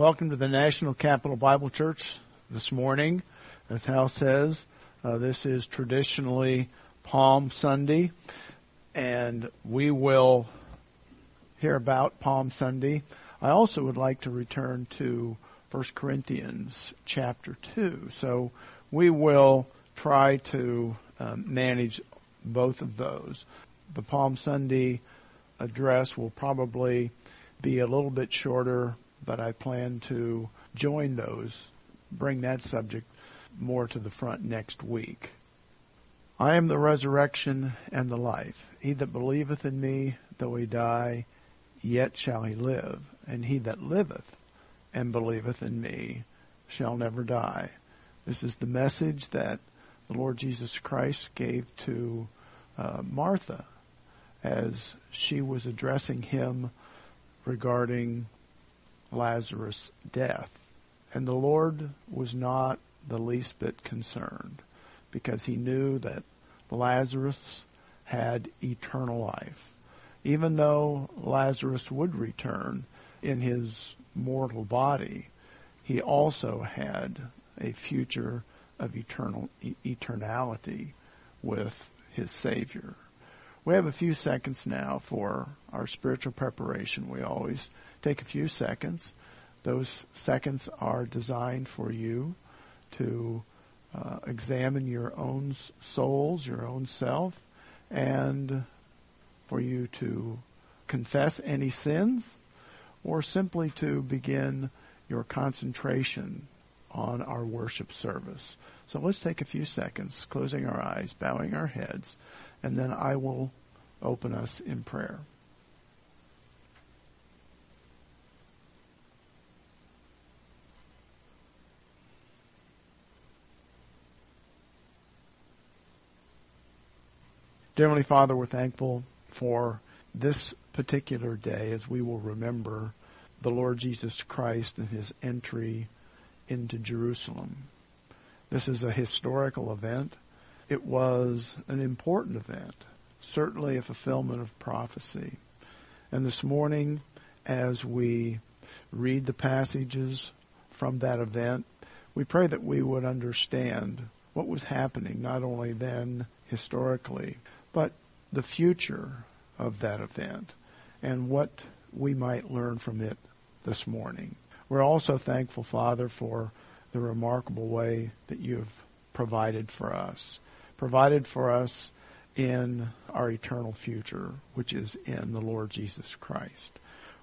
Welcome to the National Capital Bible Church this morning. As Hal says, uh, this is traditionally Palm Sunday, and we will hear about Palm Sunday. I also would like to return to 1 Corinthians chapter 2. So we will try to um, manage both of those. The Palm Sunday address will probably be a little bit shorter but I plan to join those, bring that subject more to the front next week. I am the resurrection and the life. He that believeth in me, though he die, yet shall he live. And he that liveth and believeth in me shall never die. This is the message that the Lord Jesus Christ gave to uh, Martha as she was addressing him regarding Lazarus' death. And the Lord was not the least bit concerned because he knew that Lazarus had eternal life. Even though Lazarus would return in his mortal body, he also had a future of eternal eternality with his Savior. We have a few seconds now for our spiritual preparation. We always take a few seconds. Those seconds are designed for you to uh, examine your own souls, your own self, and for you to confess any sins or simply to begin your concentration on our worship service. So let's take a few seconds, closing our eyes, bowing our heads, and then I will open us in prayer. Dear Heavenly Father, we're thankful for this particular day as we will remember the Lord Jesus Christ and his entry into Jerusalem. This is a historical event. It was an important event, certainly a fulfillment of prophecy. And this morning, as we read the passages from that event, we pray that we would understand what was happening not only then historically, but the future of that event and what we might learn from it this morning. We're also thankful, Father, for the remarkable way that you've provided for us. Provided for us in our eternal future, which is in the Lord Jesus Christ.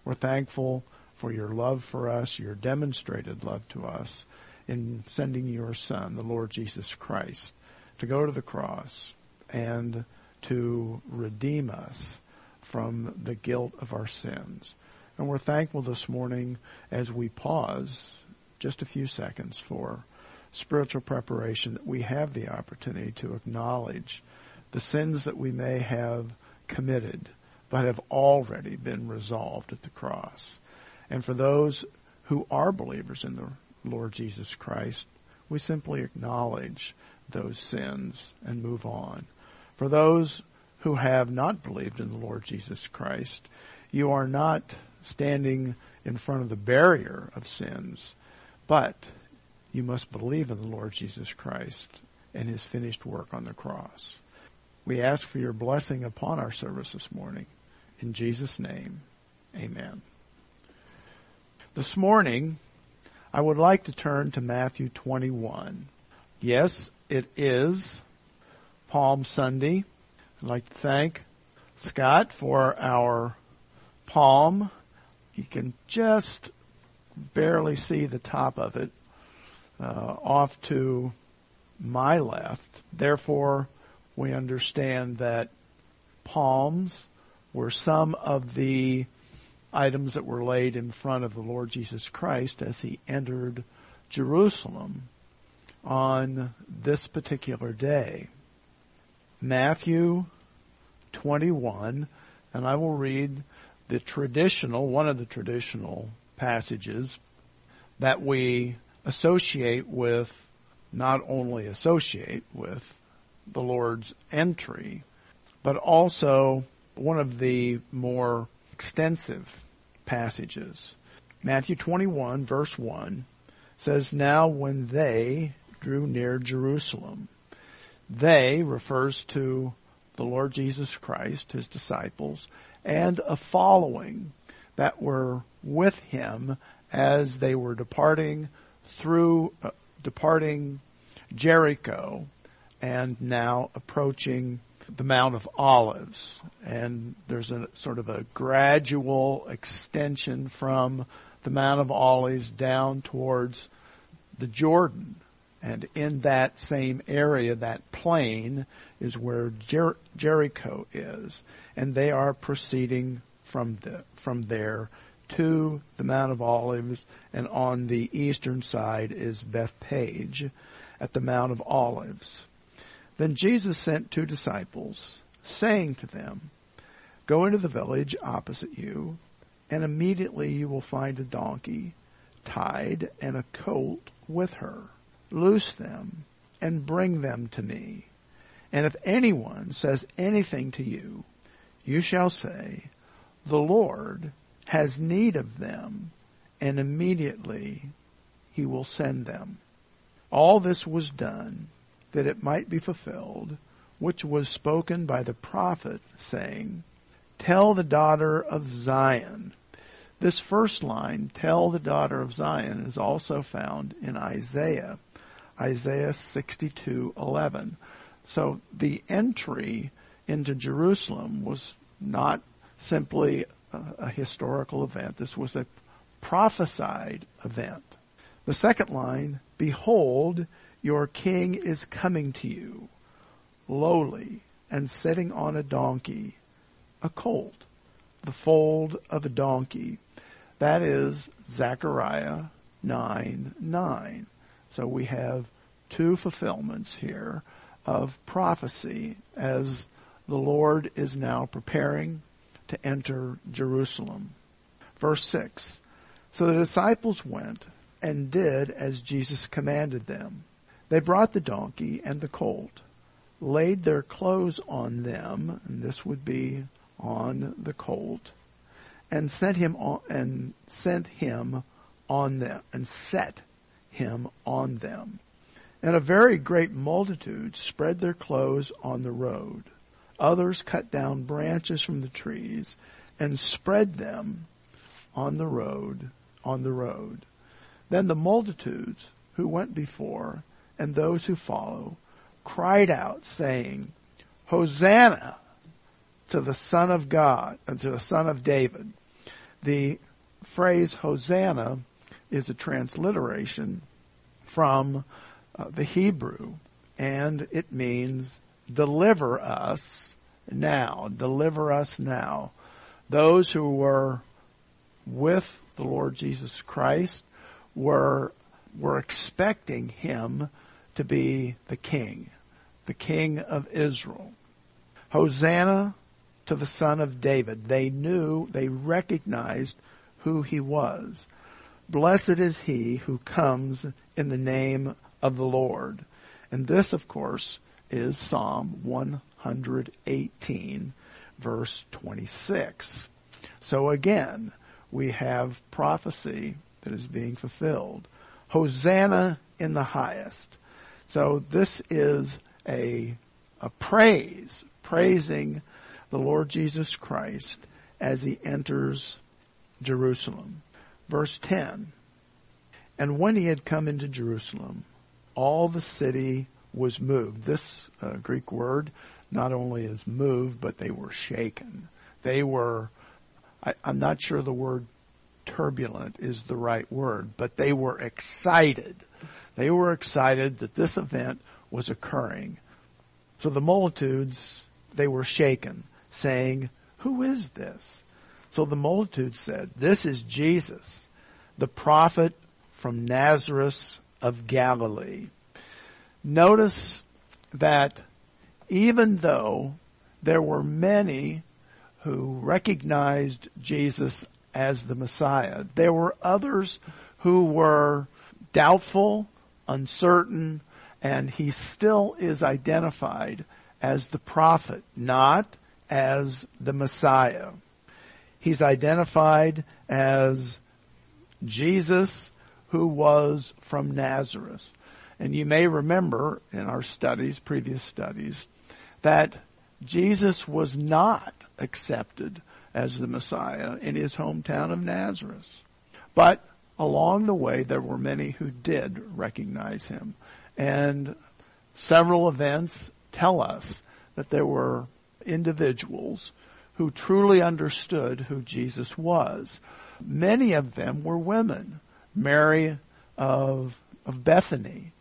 We're thankful for your love for us, your demonstrated love to us in sending your Son, the Lord Jesus Christ, to go to the cross and to redeem us from the guilt of our sins. And we're thankful this morning as we pause just a few seconds for spiritual preparation that we have the opportunity to acknowledge the sins that we may have committed but have already been resolved at the cross. And for those who are believers in the Lord Jesus Christ, we simply acknowledge those sins and move on. For those who have not believed in the Lord Jesus Christ, you are not standing in front of the barrier of sins, but you must believe in the Lord Jesus Christ and his finished work on the cross. We ask for your blessing upon our service this morning. In Jesus' name, amen. This morning, I would like to turn to Matthew 21. Yes, it is Palm Sunday. I'd like to thank Scott for our palm. You can just barely see the top of it uh, off to my left. Therefore, we understand that palms were some of the items that were laid in front of the Lord Jesus Christ as he entered Jerusalem on this particular day. Matthew 21, and I will read the traditional, one of the traditional passages that we associate with, not only associate with the Lord's entry, but also one of the more extensive passages. Matthew 21 verse 1 says, Now when they drew near Jerusalem, they refers to the Lord Jesus Christ, his disciples, and a following that were with him as they were departing through, uh, departing Jericho and now approaching the Mount of Olives. And there's a sort of a gradual extension from the Mount of Olives down towards the Jordan. And in that same area, that plain, is where Jer- Jericho is. And they are proceeding from the, from there to the Mount of Olives, and on the eastern side is Bethphage at the Mount of Olives. Then Jesus sent two disciples, saying to them, Go into the village opposite you, and immediately you will find a donkey tied and a colt with her. Loose them and bring them to me. And if anyone says anything to you, you shall say, the Lord has need of them, and immediately he will send them. All this was done that it might be fulfilled, which was spoken by the prophet, saying, Tell the daughter of Zion. This first line, tell the daughter of Zion, is also found in Isaiah, Isaiah 62:11. So the entry into Jerusalem was not simply a, a historical event. This was a prophesied event. The second line, behold, your king is coming to you, lowly and sitting on a donkey, a colt, the fold of a donkey. That is Zechariah 9, 9. So we have two fulfillments here of prophecy as the Lord is now preparing to enter Jerusalem. Verse 6. So the disciples went and did as Jesus commanded them. They brought the donkey and the colt, laid their clothes on them, and this would be on the colt, and sent him on, and sent him on them, and set him on them. And a very great multitude spread their clothes on the road. Others cut down branches from the trees and spread them on the road, on the road. Then the multitudes who went before and those who follow cried out saying, Hosanna to the Son of God, and uh, to the Son of David. The phrase Hosanna is a transliteration from uh, the Hebrew, and it means deliver us now. Deliver us now. Those who were with the Lord Jesus Christ were, were expecting him to be the king, the king of Israel. Hosanna to the son of David. They knew, they recognized who he was. Blessed is he who comes in the name of the Lord. And this, of course, is Psalm 118 verse 26. So again, we have prophecy that is being fulfilled. Hosanna in the highest. So this is a, a praise, praising the Lord Jesus Christ as he enters Jerusalem. Verse 10. And when he had come into Jerusalem, all the city was moved. This uh, Greek word not only is moved, but they were shaken. They were, I, I'm not sure the word turbulent is the right word, but they were excited. They were excited that this event was occurring. So the multitudes, they were shaken, saying, who is this? So the multitude said, this is Jesus, the prophet from Nazareth of Galilee. Notice that even though there were many who recognized Jesus as the Messiah, there were others who were doubtful, uncertain, and he still is identified as the prophet, not as the Messiah. He's identified as Jesus who was from Nazareth. And you may remember in our studies, previous studies, that Jesus was not accepted as the Messiah in his hometown of Nazareth. But along the way, there were many who did recognize him. And several events tell us that there were individuals who truly understood who Jesus was. Many of them were women. Mary of, of Bethany,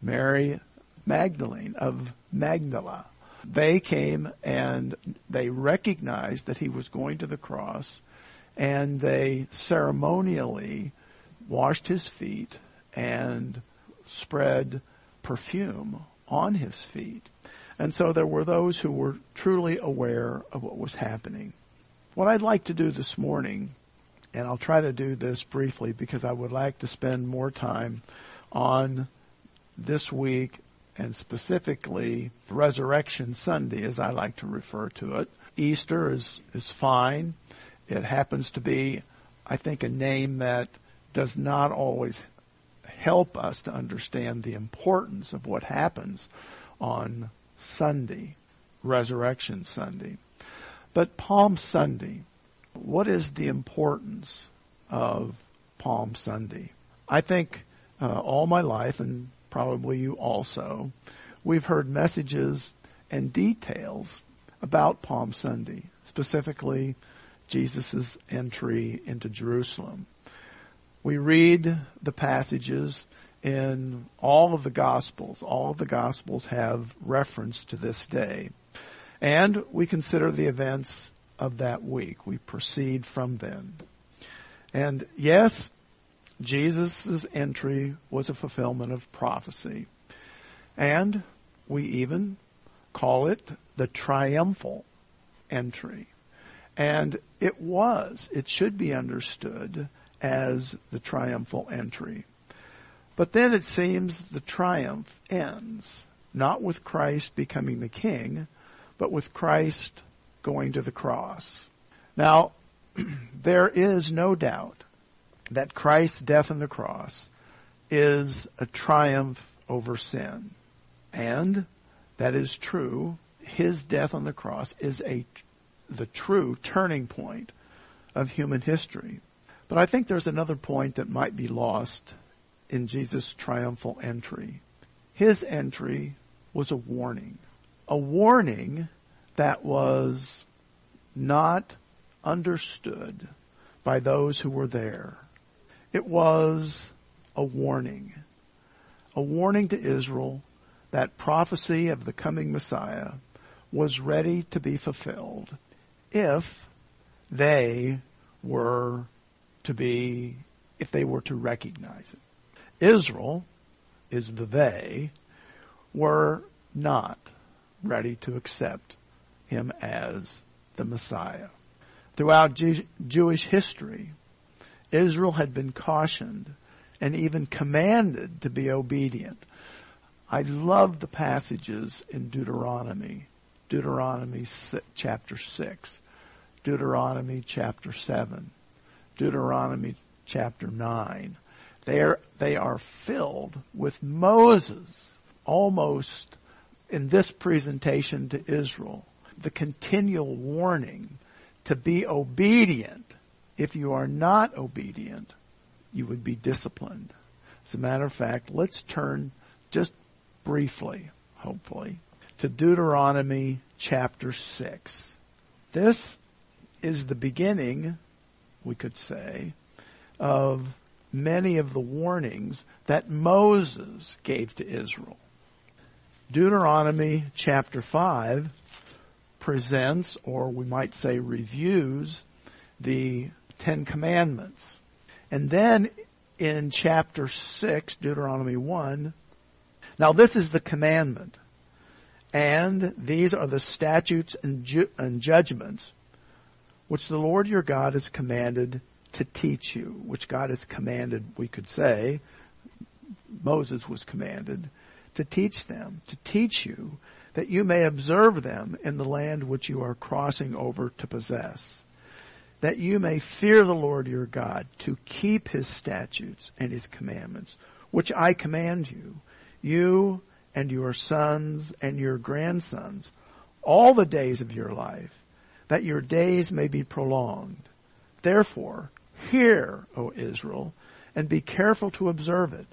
Mary Magdalene of Magdala. They came and they recognized that he was going to the cross and they ceremonially washed his feet and spread perfume on his feet. And so there were those who were truly aware of what was happening. What I'd like to do this morning, and I'll try to do this briefly because I would like to spend more time on this week and specifically Resurrection Sunday as I like to refer to it. Easter is, is fine. It happens to be, I think, a name that does not always help us to understand the importance of what happens on Sunday, Resurrection Sunday. But Palm Sunday, what is the importance of Palm Sunday? I think uh, all my life, and probably you also, we've heard messages and details about Palm Sunday, specifically Jesus' entry into Jerusalem. We read the passages in all of the Gospels. All of the Gospels have reference to this day. And we consider the events of that week. We proceed from then. And yes, Jesus' entry was a fulfillment of prophecy. And we even call it the triumphal entry. And it was, it should be understood as the triumphal entry. But then it seems the triumph ends, not with Christ becoming the king, but with Christ going to the cross. Now, there is no doubt that Christ's death on the cross is a triumph over sin. And that is true. His death on the cross is a, the true turning point of human history. But I think there's another point that might be lost in Jesus' triumphal entry. His entry was a warning. A warning that was not understood by those who were there. It was a warning. A warning to Israel that prophecy of the coming Messiah was ready to be fulfilled if they were to be, if they were to recognize it. Israel is the they, were not ready to accept him as the Messiah. Throughout Jew- Jewish history, Israel had been cautioned and even commanded to be obedient. I love the passages in Deuteronomy, Deuteronomy chapter 6, Deuteronomy chapter 7, Deuteronomy chapter 9, they are, they are filled with Moses almost in this presentation to Israel. The continual warning to be obedient. If you are not obedient, you would be disciplined. As a matter of fact, let's turn just briefly, hopefully, to Deuteronomy chapter 6. This is the beginning, we could say, of many of the warnings that Moses gave to Israel. Deuteronomy chapter 5 presents, or we might say reviews, the Ten Commandments. And then in chapter 6, Deuteronomy 1, now this is the commandment. And these are the statutes and, ju- and judgments which the Lord your God has commanded to teach you, which God has commanded, we could say, Moses was commanded to teach them, to teach you that you may observe them in the land which you are crossing over to possess, that you may fear the Lord your God, to keep his statutes and his commandments, which I command you, you and your sons and your grandsons, all the days of your life, that your days may be prolonged. Therefore, hear, O Israel, and be careful to observe it,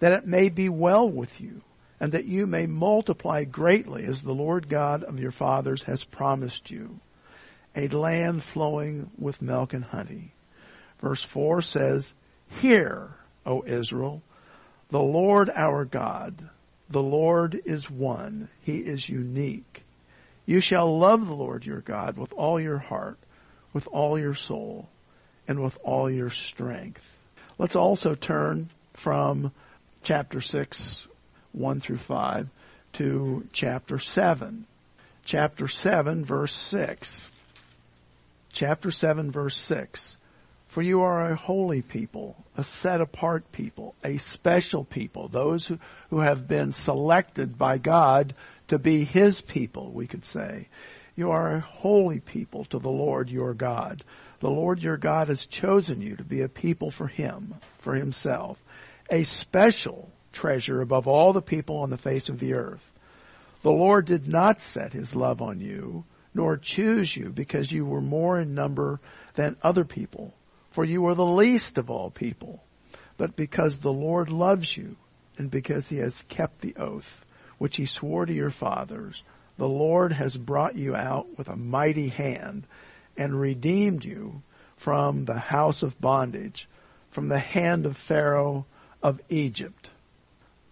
that it may be well with you, and that you may multiply greatly as the Lord God of your fathers has promised you a land flowing with milk and honey. Verse 4 says, Hear, O Israel, the Lord our God, the Lord is one. He is unique. You shall love the Lord your God with all your heart, with all your soul, and with all your strength. Let's also turn from chapter 6, 1 through 5, to chapter 7. Chapter 7, verse 6 chapter 7 verse 6. For you are a holy people, a set apart people, a special people, those who, who have been selected by God to be His people, we could say. You are a holy people to the Lord your God. The Lord your God has chosen you to be a people for Him, for Himself, a special treasure above all the people on the face of the earth. The Lord did not set His love on you, nor choose you because you were more in number than other people, for you were the least of all people. But because the Lord loves you and because he has kept the oath which he swore to your fathers, the Lord has brought you out with a mighty hand and redeemed you from the house of bondage, from the hand of Pharaoh of Egypt.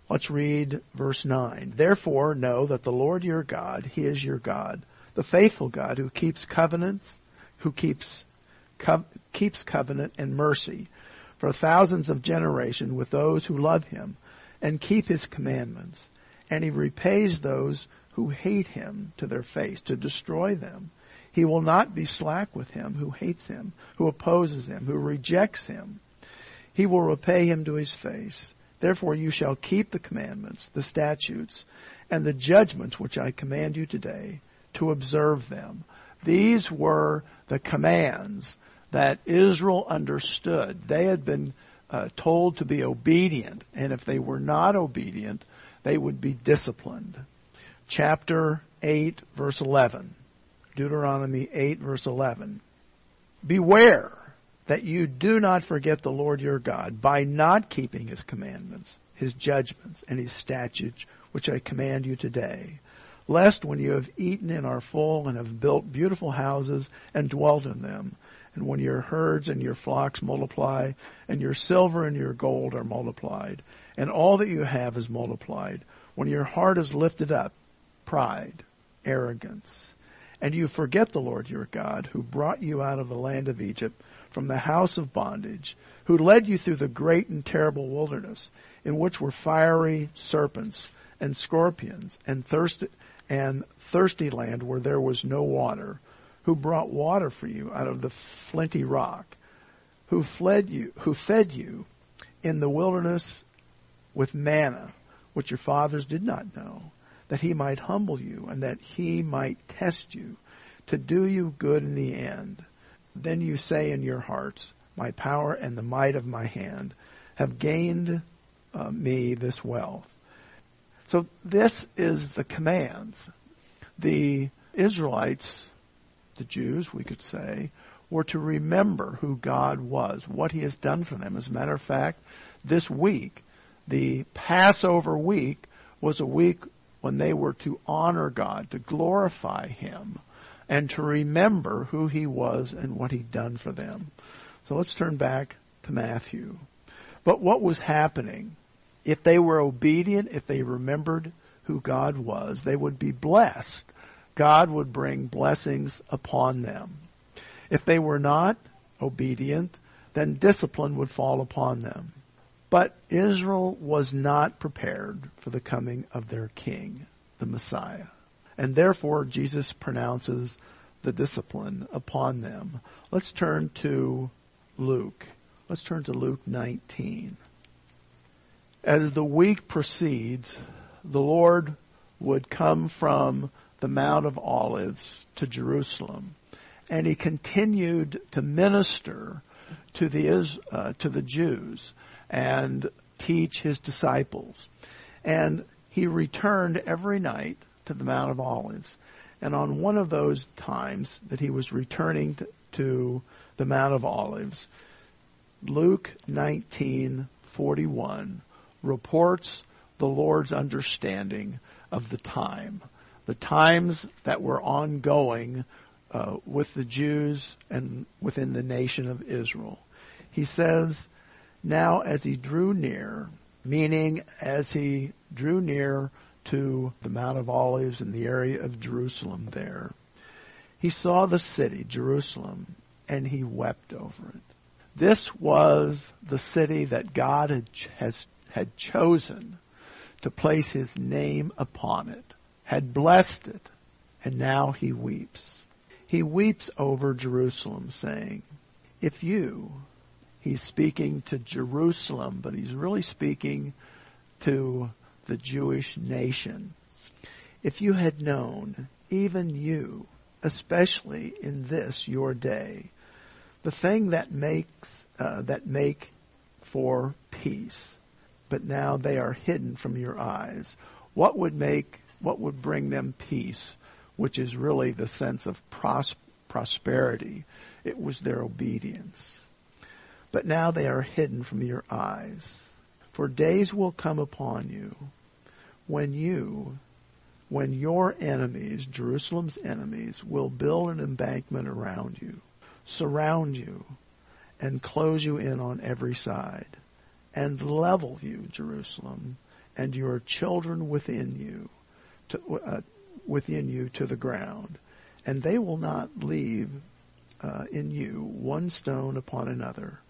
Let's read verse 9. Therefore know that the Lord your God, he is your God, the faithful God who keeps covenants, who keeps co- keeps covenant and mercy for thousands of generations with those who love him and keep his commandments. And he repays those who hate him to their face to destroy them. He will not be slack with him who hates him, who opposes him, who rejects him. He will repay him to his face. Therefore you shall keep the commandments, the statutes, and the judgments which I command you today to observe them. These were the commands that Israel understood. They had been uh, told to be obedient, and if they were not obedient, they would be disciplined. Chapter 8, verse 11. Deuteronomy 8, verse 11. Beware that you do not forget the Lord your God by not keeping his commandments, his judgments, and his statutes, which I command you today lest when you have eaten and are full and have built beautiful houses and dwelt in them, and when your herds and your flocks multiply, and your silver and your gold are multiplied, and all that you have is multiplied, when your heart is lifted up, pride, arrogance, and you forget the Lord your God, who brought you out of the land of Egypt, from the house of bondage, who led you through the great and terrible wilderness, in which were fiery serpents and scorpions and thirst and thirsty land where there was no water, who brought water for you out of the flinty rock, who fled you, who fed you in the wilderness with manna, which your fathers did not know, that he might humble you and that he might test you to do you good in the end. Then you say in your hearts, my power and the might of my hand have gained uh, me this wealth. So this is the commands. The Israelites, the Jews, we could say, were to remember who God was, what He has done for them. As a matter of fact, this week, the Passover week, was a week when they were to honor God, to glorify Him, and to remember who He was and what He'd done for them. So let's turn back to Matthew. But what was happening if they were obedient, if they remembered who God was, they would be blessed. God would bring blessings upon them. If they were not obedient, then discipline would fall upon them. But Israel was not prepared for the coming of their king, the Messiah. And therefore Jesus pronounces the discipline upon them. Let's turn to Luke. Let's turn to Luke 19. As the week proceeds, the Lord would come from the Mount of Olives to Jerusalem. and he continued to minister to the uh, to the Jews and teach his disciples. And he returned every night to the Mount of Olives. And on one of those times that he was returning to, to the Mount of Olives, Luke 19:41 reports the Lord's understanding of the time, the times that were ongoing uh, with the Jews and within the nation of Israel. He says, now as he drew near, meaning as he drew near to the Mount of Olives in the area of Jerusalem there, he saw the city, Jerusalem, and he wept over it. This was the city that God had, has, had chosen to place his name upon it, had blessed it, and now he weeps. He weeps over Jerusalem saying, if you, he's speaking to Jerusalem, but he's really speaking to the Jewish nation. If you had known, even you, especially in this your day, the thing that makes uh, that make for peace, but now they are hidden from your eyes. What would make what would bring them peace, which is really the sense of pros- prosperity? It was their obedience. But now they are hidden from your eyes. For days will come upon you when you, when your enemies, Jerusalem's enemies, will build an embankment around you, surround you, and close you in on every side, and level you, Jerusalem, and your children within you, to, uh, within you to the ground, and they will not leave uh, in you one stone upon another,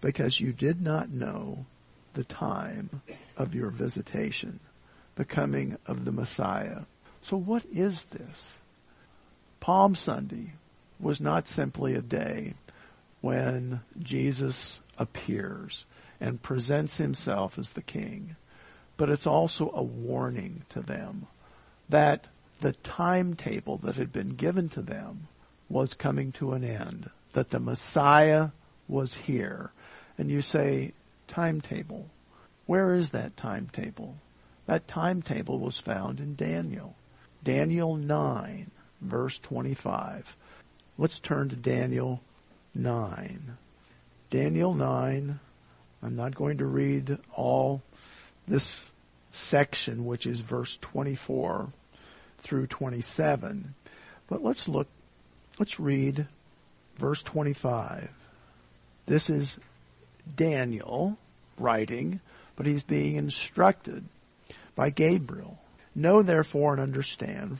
because you did not know the time of your visitation, the coming of the Messiah. So what is this? Palm Sunday was not simply a day when Jesus appears and presents himself as the king, but it's also a warning to them that the timetable that had been given to them was coming to an end, that the Messiah was here. And you say, timetable. Where is that timetable? That timetable was found in Daniel. Daniel 9, verse 25. Let's turn to Daniel 9. Daniel 9, I'm not going to read all this section, which is verse 24 through 27, but let's look Let's read verse 25. This is Daniel writing, but he's being instructed by Gabriel. Know therefore and understand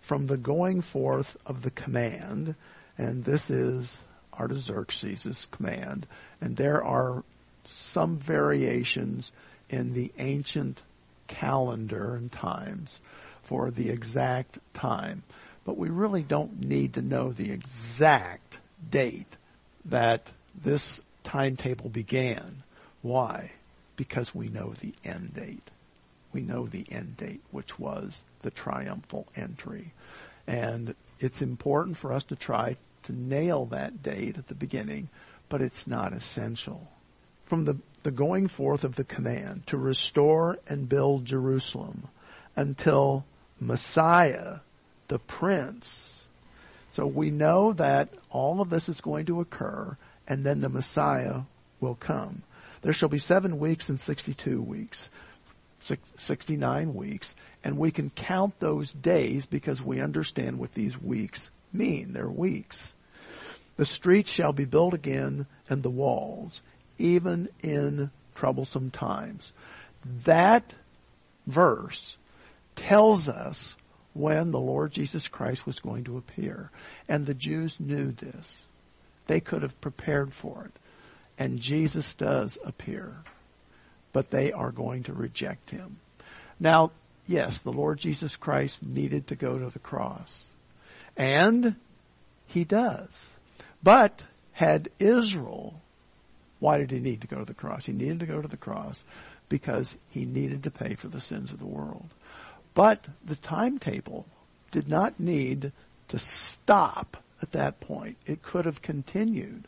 from the going forth of the command, and this is Artaxerxes' command, and there are some variations in the ancient calendar and times for the exact time but we really don't need to know the exact date that this timetable began. Why? Because we know the end date. We know the end date, which was the triumphal entry. And it's important for us to try to nail that date at the beginning, but it's not essential. From the, the going forth of the command to restore and build Jerusalem until Messiah the prince. So we know that all of this is going to occur and then the Messiah will come. There shall be seven weeks and 62 weeks, 69 weeks, and we can count those days because we understand what these weeks mean. They're weeks. The streets shall be built again and the walls, even in troublesome times. That verse tells us when the Lord Jesus Christ was going to appear. And the Jews knew this. They could have prepared for it. And Jesus does appear. But they are going to reject him. Now, yes, the Lord Jesus Christ needed to go to the cross. And he does. But had Israel, why did he need to go to the cross? He needed to go to the cross because he needed to pay for the sins of the world. But the timetable did not need to stop at that point. It could have continued.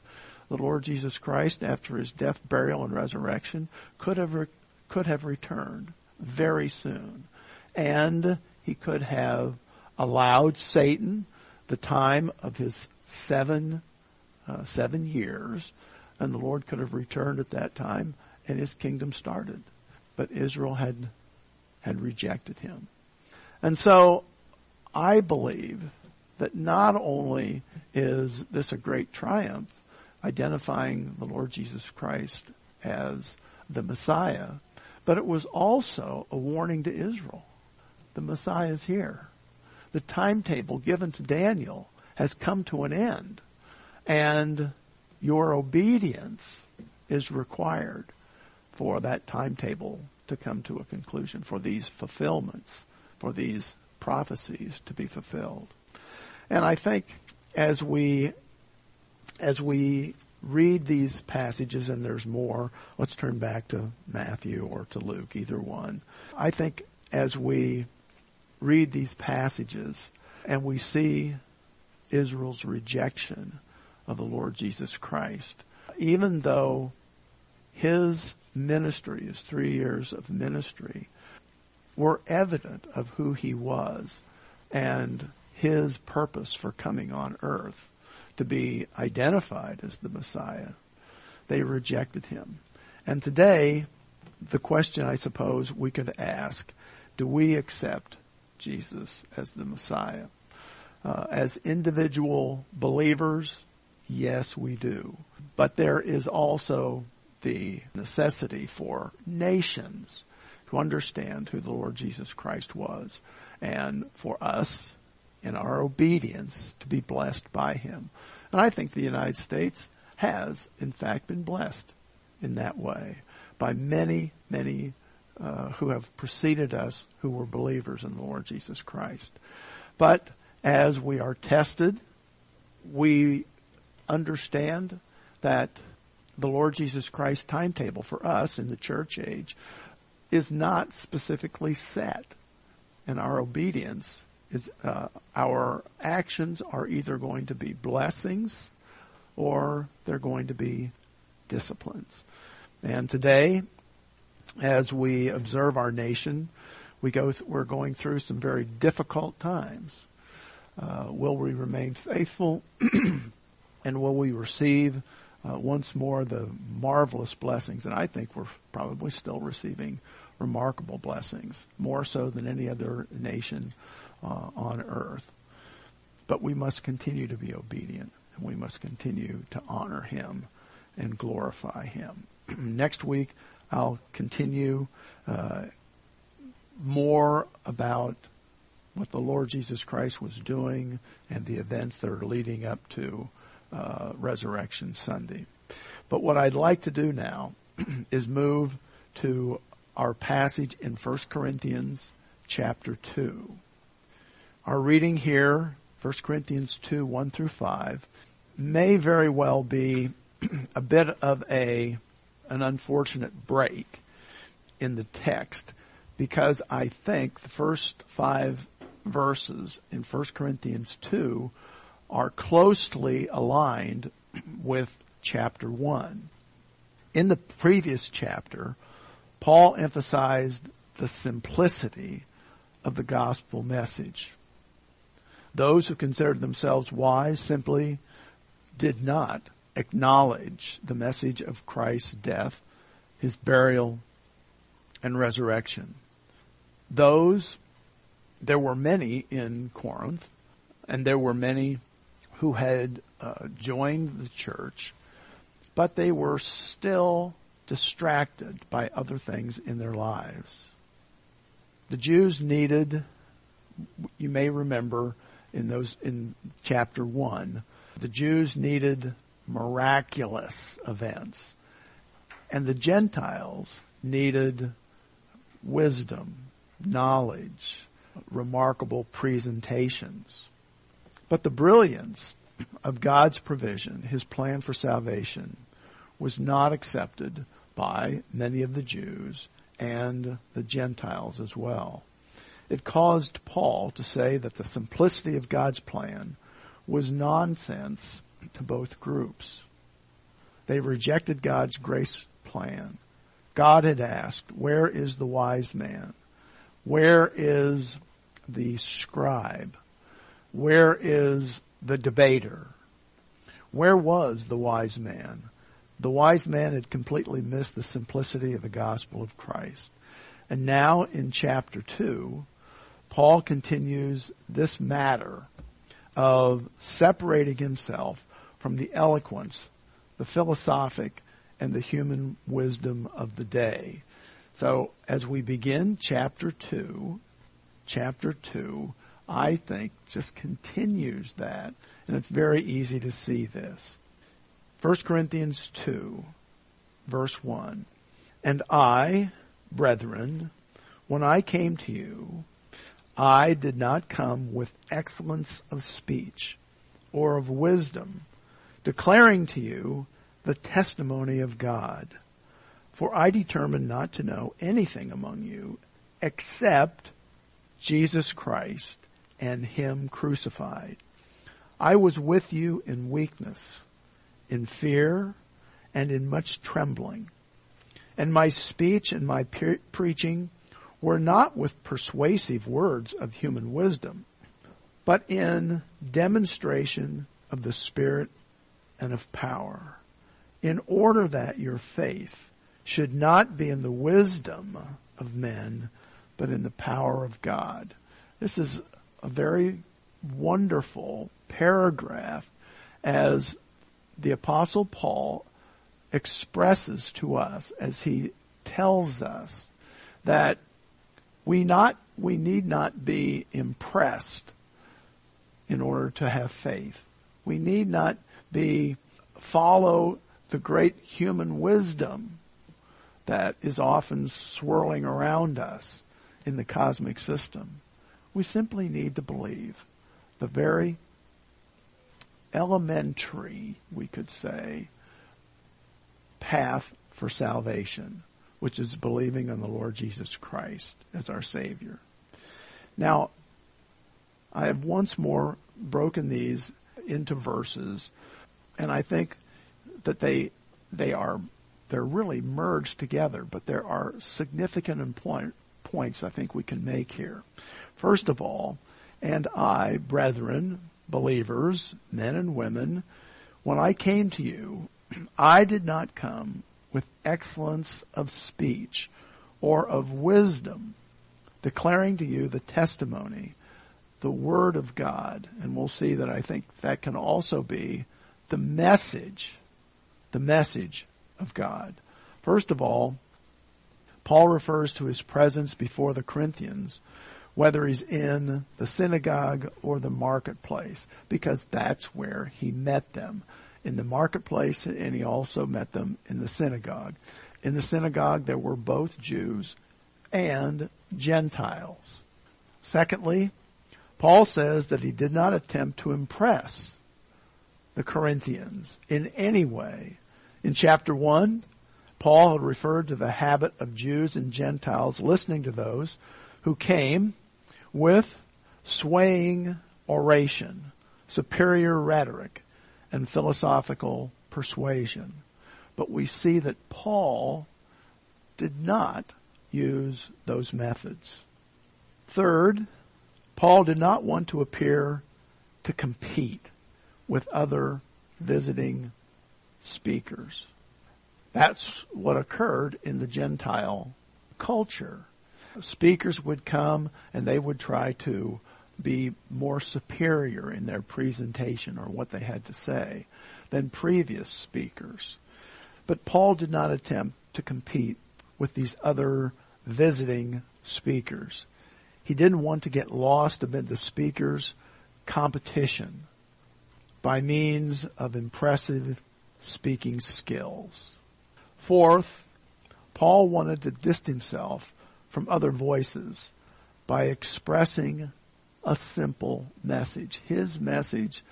The Lord Jesus Christ, after his death, burial, and resurrection, could have re- could have returned very soon, and he could have allowed Satan the time of his seven uh, seven years, and the Lord could have returned at that time, and his kingdom started. But Israel had had rejected him, and so I believe that not only is this a great triumph, identifying the Lord Jesus Christ as the Messiah, but it was also a warning to Israel. The Messiah is here. The timetable given to Daniel has come to an end, and your obedience is required for that timetable to come to a conclusion, for these fulfillments, for these prophecies to be fulfilled. And I think as we as we read these passages, and there's more, let's turn back to Matthew or to Luke, either one. I think as we read these passages and we see Israel's rejection of the Lord Jesus Christ, even though his ministry, his three years of ministry, were evident of who he was and his purpose for coming on earth to be identified as the Messiah. They rejected him. And today, the question I suppose we could ask, do we accept Jesus as the Messiah? Uh, as individual believers, yes, we do. But there is also the necessity for nations to understand who the Lord Jesus Christ was and for us in our obedience to be blessed by him. And I think the United States has, in fact, been blessed in that way by many, many uh, who have preceded us who were believers in the Lord Jesus Christ. But as we are tested, we understand that the Lord Jesus Christ timetable for us in the church age is not specifically set. And our obedience is uh, our actions are either going to be blessings or they're going to be disciplines. And today, as we observe our nation, we go th- we're going through some very difficult times. Uh, will we remain faithful, and will we receive uh, once more the marvelous blessings? And I think we're probably still receiving remarkable blessings, more so than any other nation uh, on earth. But we must continue to be obedient and we must continue to honor him and glorify him. Next week, I'll continue uh, more about what the Lord Jesus Christ was doing and the events that are leading up to uh, Resurrection Sunday. But what I'd like to do now is move to our passage in 1 Corinthians chapter 2. Our reading here, 1 Corinthians 2, 1 through 5, may very well be a bit of a, an unfortunate break in the text because I think the first five verses in 1 Corinthians 2 are closely aligned with chapter 1. In the previous chapter, Paul emphasized the simplicity of the gospel message. Those who considered themselves wise simply did not acknowledge the message of Christ's death, his burial, and resurrection. Those, there were many in Corinth, and there were many who had uh, joined the church, but they were still distracted by other things in their lives. The Jews needed, you may remember, in those in chapter 1 the Jews needed miraculous events and the Gentiles needed wisdom, knowledge, remarkable presentations. But the brilliance of God's provision, His plan for salvation, was not accepted by many of the Jews and the Gentiles as well. It caused Paul to say that the simplicity of God's plan was nonsense to both groups. They rejected God's grace plan. God had asked, where is the wise man? Where is the scribe? Where is the debater? Where was the wise man? The wise man had completely missed the simplicity of the gospel of Christ. And now in chapter 2, Paul continues this matter of separating himself from the eloquence, the philosophic, and the human wisdom of the day. So as we begin chapter 2, chapter 2, I think just continues that. And it's very easy to see this. 1 Corinthians 2, verse 1. And I, brethren, when I came to you, I did not come with excellence of speech or of wisdom, declaring to you the testimony of God. For I determined not to know anything among you except Jesus Christ and Him crucified. I was with you in weakness, in fear, and in much trembling. And my speech and my pre- preaching were not with persuasive words of human wisdom, but in demonstration of the Spirit and of power, in order that your faith should not be in the wisdom of men, but in the power of God. This is a very wonderful paragraph as the apostle Paul expresses to us as he tells us that we not, we need not be impressed in order to have faith. We need not be, follow the great human wisdom that is often swirling around us in the cosmic system. We simply need to believe the very elementary, we could say, path for salvation, which is believing on the Lord Jesus Christ as our Savior. Now, I have once more broken these into verses, and I think that they they are they're really merged together, but there are significant point, points I think we can make here. First of all, and I, brethren, believers, men and women, when I came to you, I did not come with excellence of speech or of wisdom, declaring to you the testimony, the word of God. And we'll see that I think that can also be the message, the message of God. First of all, Paul refers to his presence before the Corinthians whether he's in the synagogue or the marketplace, because that's where he met them. In the marketplace, and he also met them in the synagogue. In the synagogue, there were both Jews and Gentiles. Secondly, Paul says that he did not attempt to impress the Corinthians in any way. In chapter 1, Paul had referred to the habit of Jews and Gentiles listening to those who came with swaying oration, superior rhetoric, and philosophical persuasion. But we see that Paul did not use those methods. Third, Paul did not want to appear to compete with other visiting speakers. That's what occurred in the Gentile culture speakers would come and they would try to be more superior in their presentation or what they had to say than previous speakers. But Paul did not attempt to compete with these other visiting speakers. He didn't want to get lost amid the speakers' competition by means of impressive speaking skills. Fourth, Paul wanted to distance himself from other voices by expressing a simple message. His message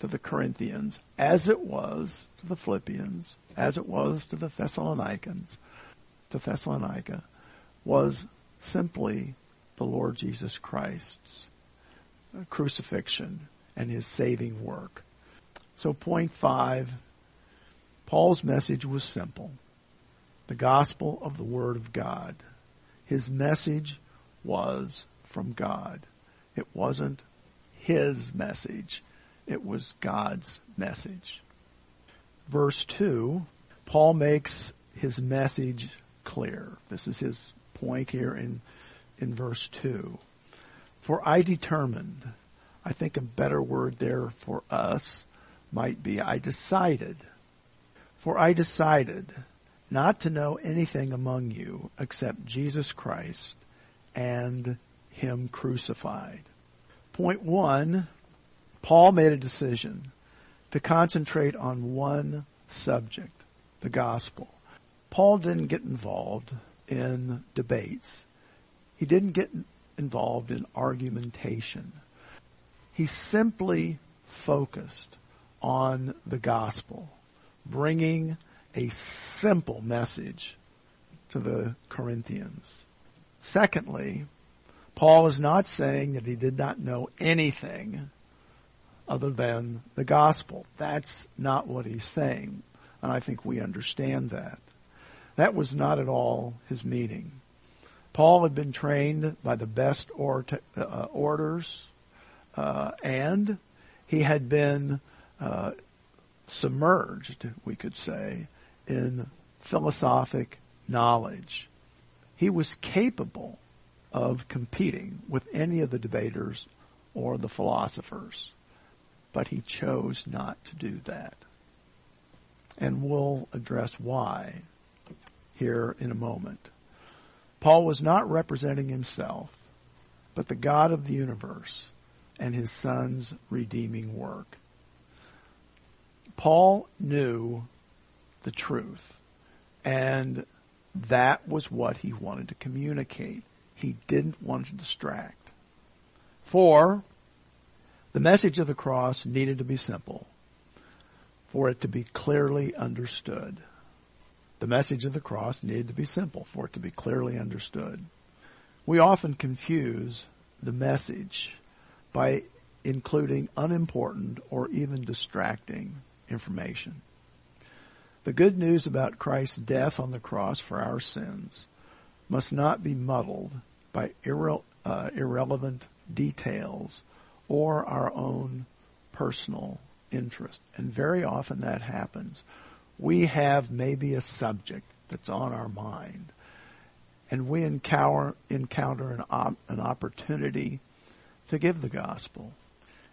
to the Corinthians, as it was to the Philippians, as it was to the Thessalonians, to Thessalonica, was simply the Lord Jesus Christ's crucifixion and his saving work. So point five, Paul's message was simple. The gospel of the Word of God. His message was from God. It wasn't his message. It was God's message. Verse 2, Paul makes his message clear. This is his point here in, in verse 2. For I determined, I think a better word there for us might be I decided. For I decided not to know anything among you except Jesus Christ and Him crucified. Point one, Paul made a decision to concentrate on one subject, the gospel. Paul didn't get involved in debates. He didn't get involved in argumentation. He simply focused on the gospel, bringing a simple message to the Corinthians. Secondly, Paul is not saying that he did not know anything other than the gospel. That's not what he's saying. And I think we understand that. That was not at all his meaning. Paul had been trained by the best or, uh, orders, uh, and he had been uh, submerged, we could say, in philosophic knowledge. He was capable of competing with any of the debaters or the philosophers, but he chose not to do that. And we'll address why here in a moment. Paul was not representing himself, but the God of the universe and his son's redeeming work. Paul knew the truth, and that was what he wanted to communicate. He didn't want to distract. For the message of the cross needed to be simple for it to be clearly understood. The message of the cross needed to be simple for it to be clearly understood. We often confuse the message by including unimportant or even distracting information. The good news about Christ's death on the cross for our sins must not be muddled by irre- uh, irrelevant details or our own personal interest. And very often that happens we have maybe a subject that's on our mind and we encounter, encounter an, op, an opportunity to give the gospel.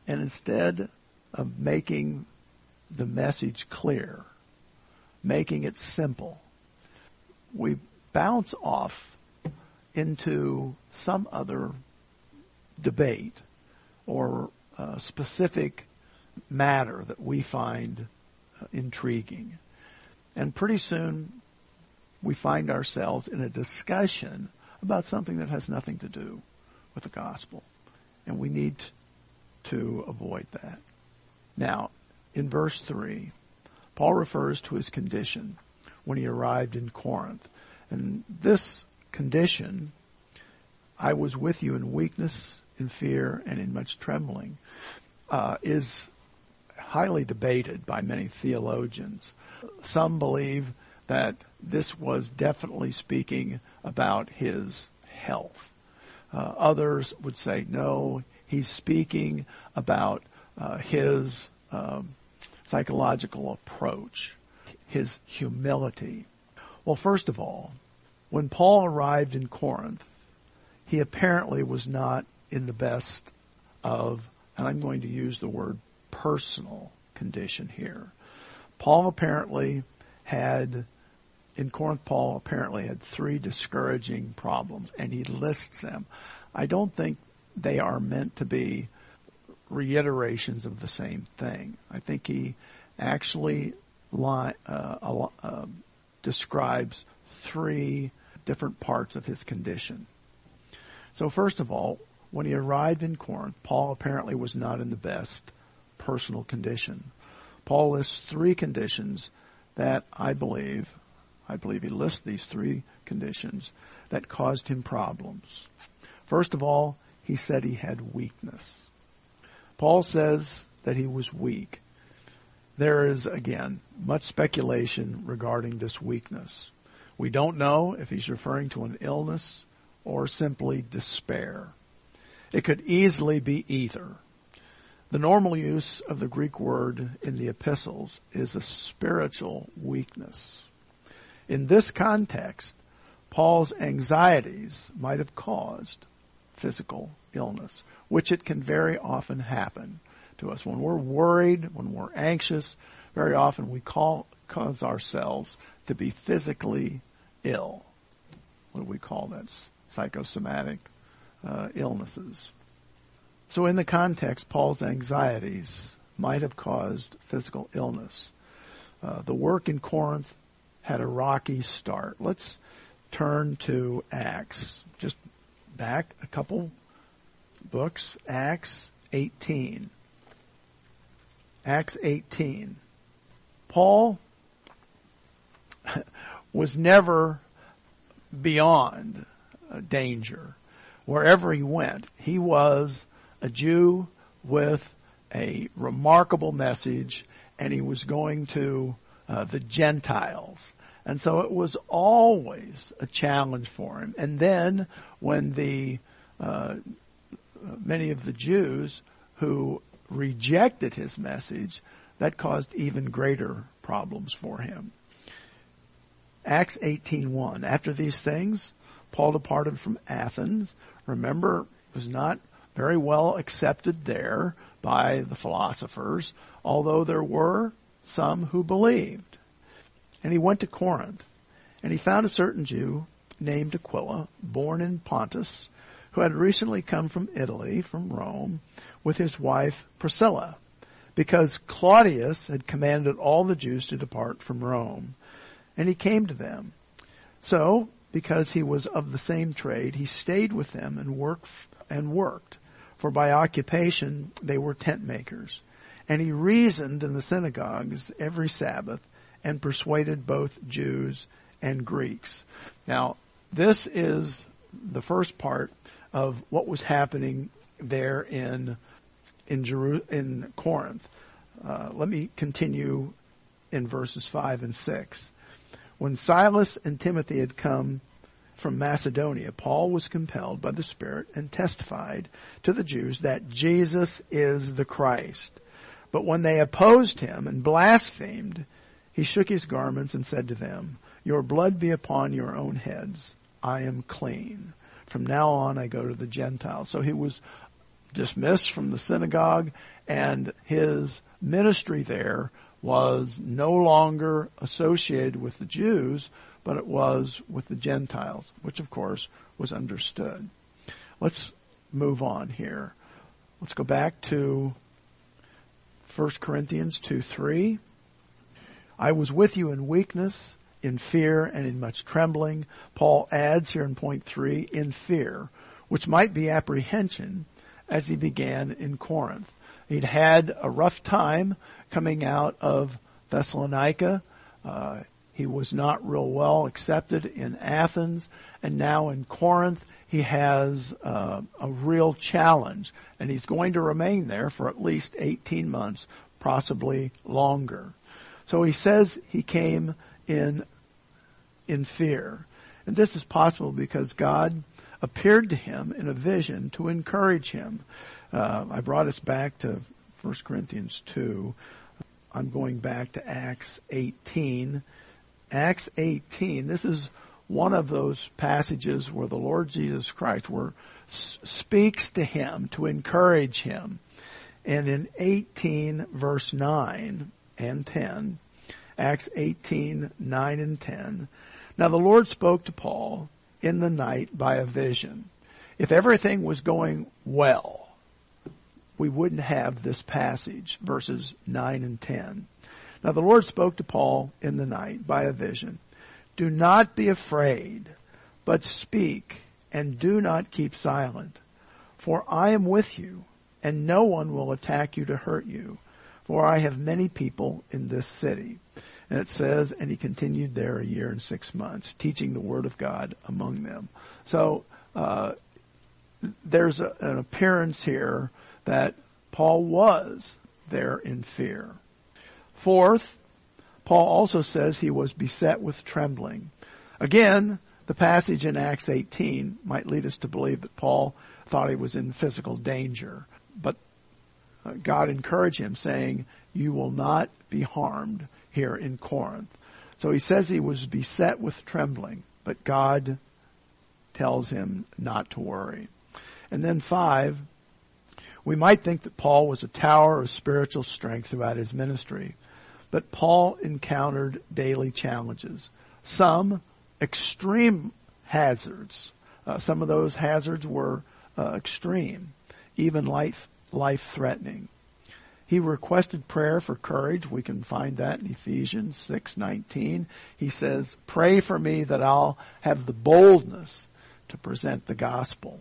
And instead of making the message clear, making it simple, we bounce off into some other debate or uh, specific matter that we find uh, intriguing. And pretty soon we find ourselves in a discussion about something that has nothing to do with the gospel. And we need to avoid that. Now, in verse 3, Paul refers to his condition when he arrived in Corinth. And this condition, I was with you in weakness, in fear, and in much trembling, uh, is highly debated by many theologians. Some believe that this was definitely speaking about his health. Uh, others would say no, he's speaking about uh, his um, psychological approach, his humility. Well, first of all, when Paul arrived in Corinth, he apparently was not in the best of, and I'm going to use the word personal condition here. Paul apparently had, in Corinth, Paul apparently had three discouraging problems, and he lists them. I don't think they are meant to be reiterations of the same thing. I think he actually uh, uh, describes three different parts of his condition. So first of all, when he arrived in Corinth, Paul apparently was not in the best personal condition. Paul lists three conditions that I believe, I believe he lists these three conditions that caused him problems. First of all, he said he had weakness. Paul says that he was weak. There is, again, much speculation regarding this weakness. We don't know if he's referring to an illness or simply despair. It could easily be either. The normal use of the Greek word in the epistles is a spiritual weakness. In this context, Paul's anxieties might have caused physical illness, which it can very often happen to us. When we're worried, when we're anxious, very often we call, cause ourselves to be physically ill. What do we call that? Psychosomatic uh, illnesses. So in the context, Paul's anxieties might have caused physical illness. Uh, the work in Corinth had a rocky start. Let's turn to Acts. Just back a couple books. Acts 18. Acts 18. Paul was never beyond danger. Wherever he went, he was a Jew with a remarkable message and he was going to uh, the Gentiles. And so it was always a challenge for him. And then when the, uh, many of the Jews who rejected his message, that caused even greater problems for him. Acts 18:1. After these things, Paul departed from Athens. Remember, he was not very well accepted there by the philosophers, although there were some who believed. And he went to Corinth, and he found a certain Jew named Aquila, born in Pontus, who had recently come from Italy, from Rome, with his wife Priscilla, because Claudius had commanded all the Jews to depart from Rome. And he came to them. So, because he was of the same trade, he stayed with them and worked, and worked. For by occupation, they were tent makers. And he reasoned in the synagogues every Sabbath and persuaded both Jews and Greeks. Now, this is the first part of what was happening there in in, Jeru- in Corinth. Uh, let me continue in verses five and six. When Silas and Timothy had come from Macedonia, Paul was compelled by the Spirit and testified to the Jews that Jesus is the Christ. But when they opposed him and blasphemed, he shook his garments and said to them, Your blood be upon your own heads. I am clean. From now on I go to the Gentiles. So he was dismissed from the synagogue and his ministry there was no longer associated with the Jews, but it was with the Gentiles, which of course was understood. Let's move on here. Let's go back to 1 Corinthians 2 3. I was with you in weakness, in fear, and in much trembling. Paul adds here in point three, in fear, which might be apprehension as he began in Corinth. He'd had a rough time coming out of Thessalonica. Uh, he was not real well accepted in Athens, and now in Corinth he has uh, a real challenge, and he's going to remain there for at least 18 months, possibly longer. So he says he came in in fear, and this is possible because God appeared to him in a vision to encourage him. Uh, I brought us back to 1 Corinthians 2. I'm going back to Acts 18 Acts 18, this is one of those passages where the Lord Jesus Christ where speaks to him to encourage him. And in 18 verse 9 and 10, Acts 18, 9 and 10, now the Lord spoke to Paul in the night by a vision. If everything was going well, we wouldn't have this passage, verses 9 and 10. Now the Lord spoke to Paul in the night by a vision. Do not be afraid, but speak and do not keep silent. For I am with you and no one will attack you to hurt you. For I have many people in this city. And it says, and he continued there a year and six months, teaching the word of God among them. So, uh, there's a, an appearance here that Paul was there in fear. Fourth, Paul also says he was beset with trembling. Again, the passage in Acts 18 might lead us to believe that Paul thought he was in physical danger, but uh, God encouraged him saying, you will not be harmed here in Corinth. So he says he was beset with trembling, but God tells him not to worry. And then five, we might think that Paul was a tower of spiritual strength throughout his ministry, but Paul encountered daily challenges. Some extreme hazards. Uh, some of those hazards were uh, extreme, even life life threatening. He requested prayer for courage. We can find that in Ephesians 6:19. He says, "Pray for me that I'll have the boldness to present the gospel."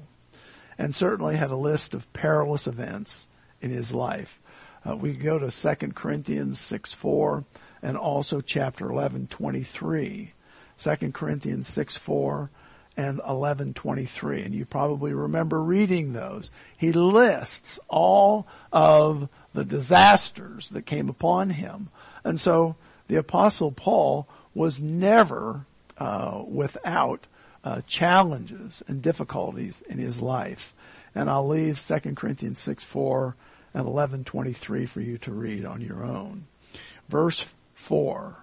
And certainly had a list of perilous events in his life. Uh, we go to 2 Corinthians 6:4 and also chapter 11:23. 2 Corinthians 6:4 and 1123 and you probably remember reading those he lists all of the disasters that came upon him and so the apostle paul was never uh, without uh, challenges and difficulties in his life and i'll leave 2 corinthians 6 4 and 1123 for you to read on your own verse 4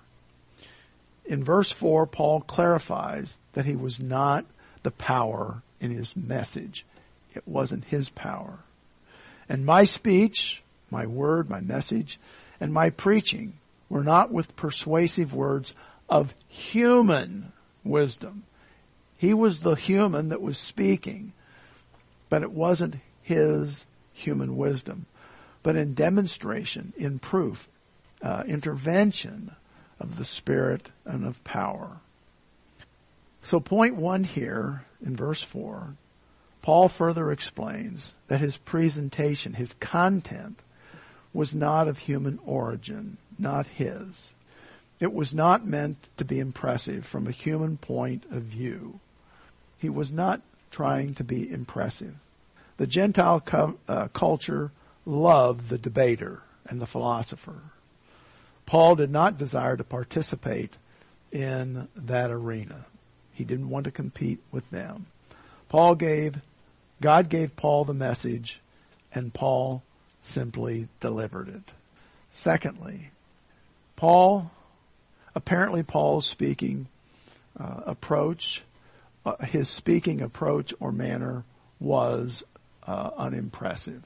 in verse 4, Paul clarifies that he was not the power in his message. It wasn't his power. And my speech, my word, my message, and my preaching were not with persuasive words of human wisdom. He was the human that was speaking, but it wasn't his human wisdom, but in demonstration, in proof, uh, intervention of the Spirit and of power. So point one here in verse four, Paul further explains that his presentation, his content, was not of human origin, not his. It was not meant to be impressive from a human point of view. He was not trying to be impressive. The Gentile co- uh, culture loved the debater and the philosopher. Paul did not desire to participate in that arena. He didn't want to compete with them. Paul gave, God gave Paul the message and Paul simply delivered it. Secondly, Paul, apparently Paul's speaking uh, approach, uh, his speaking approach or manner was uh, unimpressive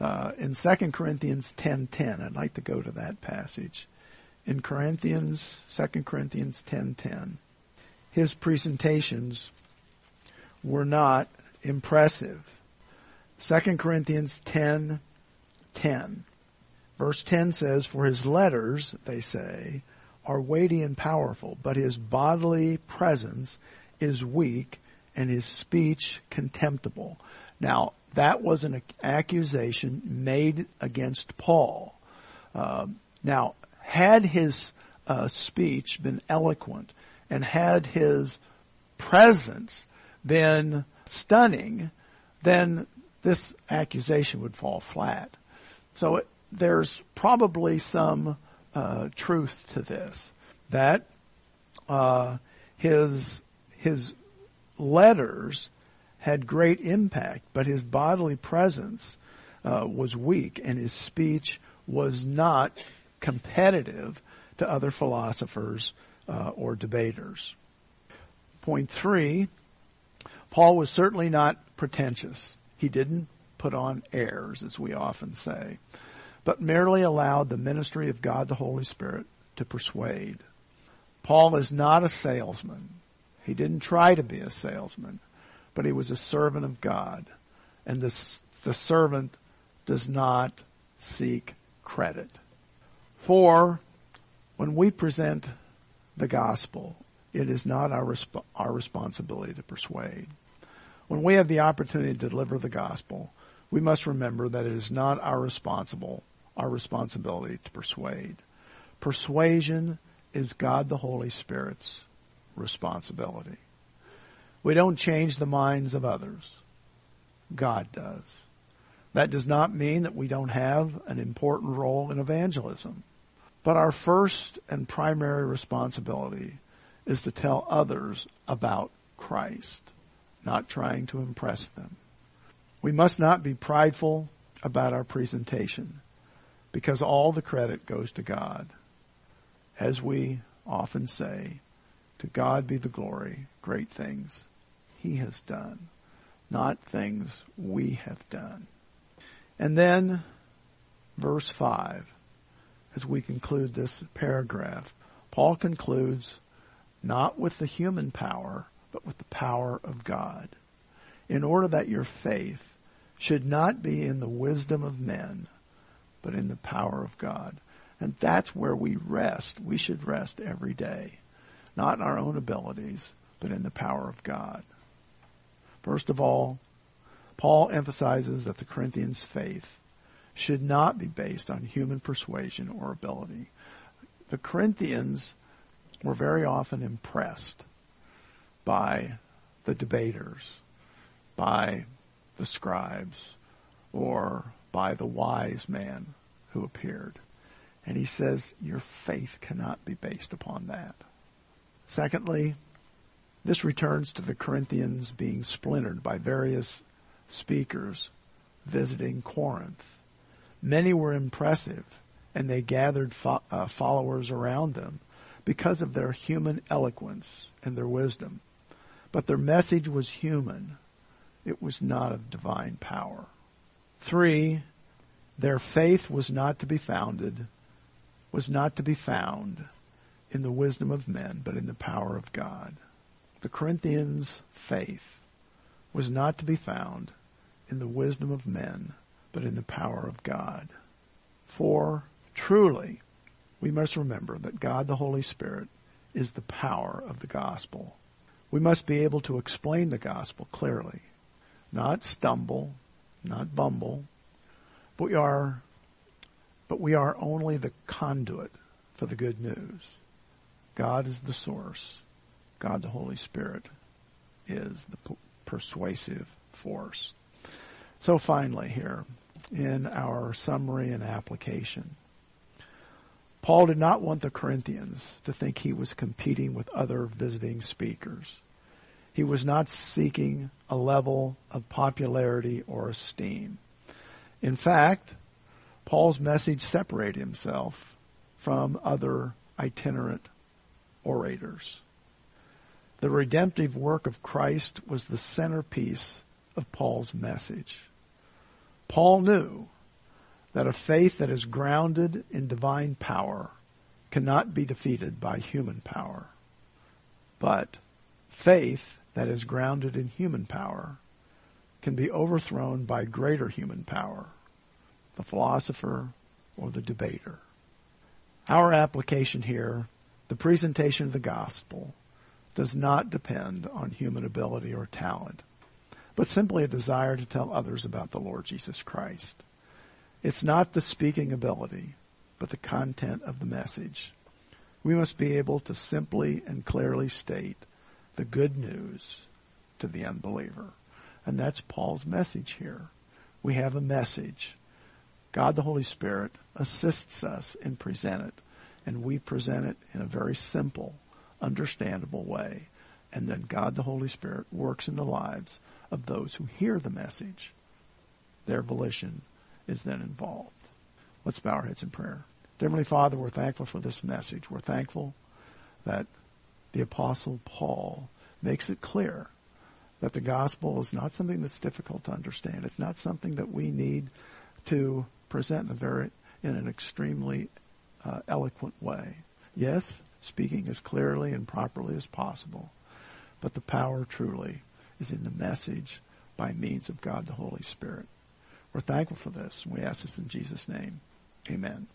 uh, in 2 Corinthians 10.10. I'd like to go to that passage. In Corinthians, 2 Corinthians 10.10, his presentations were not impressive. 2 Corinthians 10.10. 10. Verse 10 says, For his letters, they say, are weighty and powerful, but his bodily presence is weak and his speech contemptible. Now, that was an accusation made against Paul. Uh, now, had his uh, speech been eloquent and had his presence been stunning, then this accusation would fall flat. So it, there's probably some uh, truth to this that uh, his his letters had great impact, but his bodily presence uh, was weak, and his speech was not competitive to other philosophers uh, or debaters. Point three, Paul was certainly not pretentious. He didn't put on airs, as we often say, but merely allowed the ministry of God the Holy Spirit to persuade. Paul is not a salesman. He didn't try to be a salesman but he was a servant of God. And this, the servant does not seek credit. For when we present the gospel, it is not our, resp- our responsibility to persuade. When we have the opportunity to deliver the gospel, we must remember that it is not our responsible, our responsibility to persuade. Persuasion is God the Holy Spirit's responsibility. We don't change the minds of others. God does. That does not mean that we don't have an important role in evangelism. But our first and primary responsibility is to tell others about Christ, not trying to impress them. We must not be prideful about our presentation because all the credit goes to God. As we often say, to God be the glory, great things He has done, not things we have done. And then, verse 5, as we conclude this paragraph, Paul concludes not with the human power, but with the power of God, in order that your faith should not be in the wisdom of men, but in the power of God. And that's where we rest. We should rest every day. Not in our own abilities, but in the power of God. First of all, Paul emphasizes that the Corinthians' faith should not be based on human persuasion or ability. The Corinthians were very often impressed by the debaters, by the scribes, or by the wise man who appeared. And he says, your faith cannot be based upon that. Secondly, this returns to the Corinthians being splintered by various speakers visiting Corinth. Many were impressive and they gathered fo- uh, followers around them because of their human eloquence and their wisdom. But their message was human. It was not of divine power. Three, their faith was not to be founded, was not to be found in the wisdom of men, but in the power of God. The Corinthians' faith was not to be found in the wisdom of men, but in the power of God. For truly, we must remember that God the Holy Spirit is the power of the gospel. We must be able to explain the gospel clearly, not stumble, not bumble, but we are, but we are only the conduit for the good news. God is the source. God the Holy Spirit is the persuasive force. So finally here, in our summary and application, Paul did not want the Corinthians to think he was competing with other visiting speakers. He was not seeking a level of popularity or esteem. In fact, Paul's message separated himself from other itinerant orators. The redemptive work of Christ was the centerpiece of Paul's message. Paul knew that a faith that is grounded in divine power cannot be defeated by human power. But faith that is grounded in human power can be overthrown by greater human power, the philosopher or the debater. Our application here, the presentation of the gospel, does not depend on human ability or talent, but simply a desire to tell others about the Lord Jesus Christ. It's not the speaking ability, but the content of the message. We must be able to simply and clearly state the good news to the unbeliever. And that's Paul's message here. We have a message. God the Holy Spirit assists us in present it, and we present it in a very simple, understandable way. And then God the Holy Spirit works in the lives of those who hear the message. Their volition is then involved. Let's bow our heads in prayer. Heavenly Father, we're thankful for this message. We're thankful that the apostle Paul makes it clear that the gospel is not something that's difficult to understand. It's not something that we need to present in a very, in an extremely uh, eloquent way. Yes, speaking as clearly and properly as possible, but the power truly is in the message by means of God the Holy Spirit. We're thankful for this. and We ask this in Jesus' name. Amen.